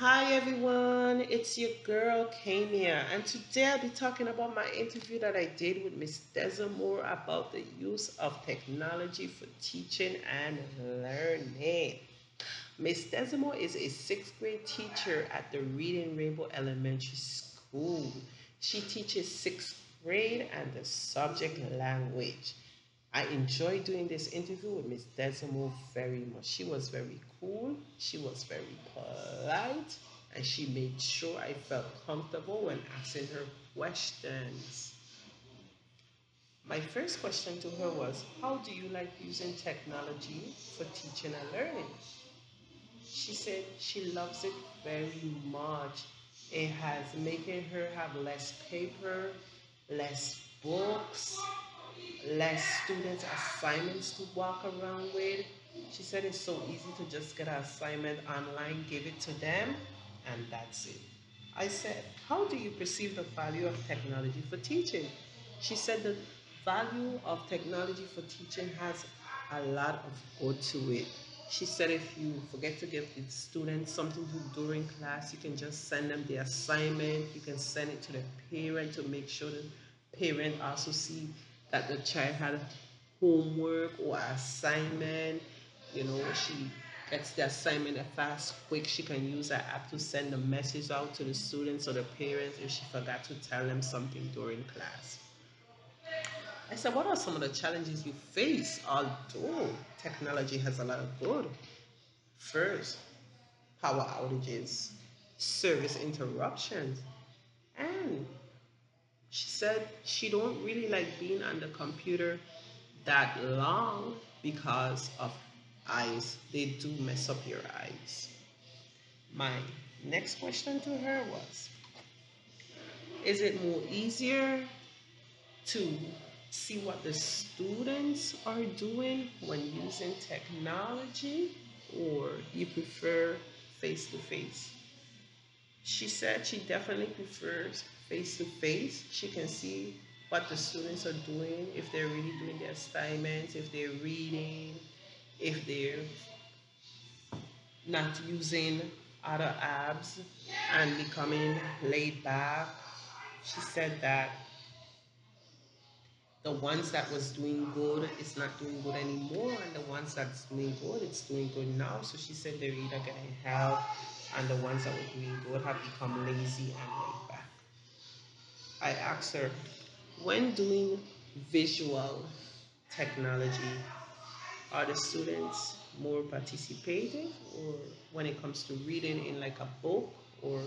Hi everyone, it's your girl Kamia, and today I'll be talking about my interview that I did with Miss Desamore about the use of technology for teaching and learning. Miss Desamore is a sixth grade teacher at the Reading Rainbow Elementary School. She teaches sixth grade and the subject language. I enjoyed doing this interview with Miss Desamore very much. She was very cool, she was very polite, and she made sure I felt comfortable when asking her questions. My first question to her was, How do you like using technology for teaching and learning? She said she loves it very much. It has making her have less paper, less books, less students assignments to walk around with. She said it's so easy to just get an assignment online, give it to them, and that's it. I said, How do you perceive the value of technology for teaching? She said the value of technology for teaching has a lot of good to it. She said if you forget to give the students something to do during class, you can just send them the assignment. You can send it to the parent to make sure the parent also see that the child had homework or assignment. You know, she gets the assignment fast, quick. She can use that app to send a message out to the students or the parents if she forgot to tell them something during class. I said, what are some of the challenges you face? Although technology has a lot of good. First, power outages, service interruptions, and she said she don't really like being on the computer that long because of eyes. They do mess up your eyes. My next question to her was, is it more easier to see what the students are doing when using technology or you prefer face to face? She said she definitely prefers face to face. She can see what the students are doing, if they're really doing their assignments, if they're reading, if they're not using other apps and becoming laid back. She said that the ones that was doing good is not doing good anymore and the ones that's doing good it's doing good now so she said they're either getting help and the ones that were doing good have become lazy and laid i asked her when doing visual technology are the students more participative or when it comes to reading in like a book or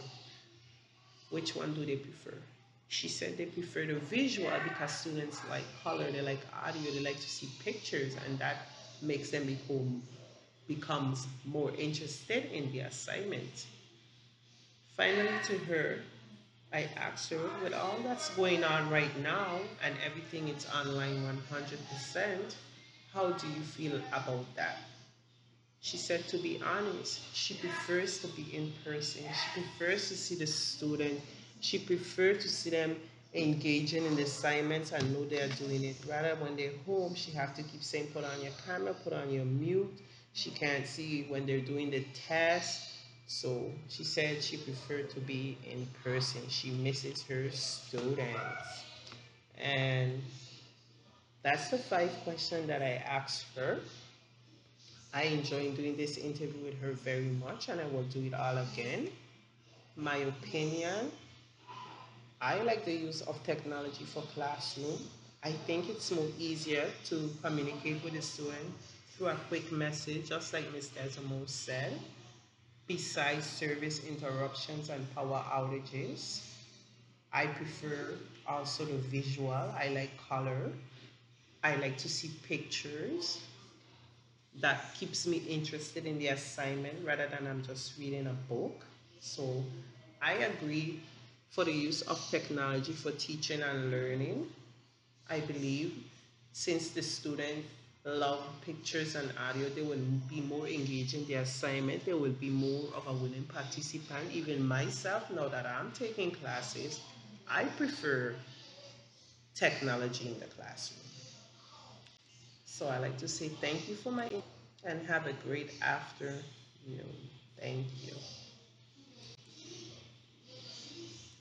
which one do they prefer she said they prefer the visual because students like color, they like audio, they like to see pictures, and that makes them become becomes more interested in the assignment. Finally, to her, I asked her, with all that's going on right now and everything is online 100%, how do you feel about that? She said, to be honest, she prefers to be in person. She prefers to see the student she prefers to see them engaging in the assignments and know they're doing it. Rather, when they're home, she have to keep saying, put on your camera, put on your mute. She can't see when they're doing the test. So she said she preferred to be in person. She misses her students. And that's the five questions that I asked her. I enjoyed doing this interview with her very much and I will do it all again. My opinion I like the use of technology for classroom. I think it's more easier to communicate with the student through a quick message, just like Ms. Desamore said, besides service interruptions and power outages. I prefer also the visual. I like color. I like to see pictures. That keeps me interested in the assignment rather than I'm just reading a book. So I agree for the use of technology for teaching and learning. I believe since the student love pictures and audio, they will be more engaged in the assignment. They will be more of a willing participant. Even myself, now that I'm taking classes, I prefer technology in the classroom. So I like to say thank you for my and have a great afternoon. Thank you.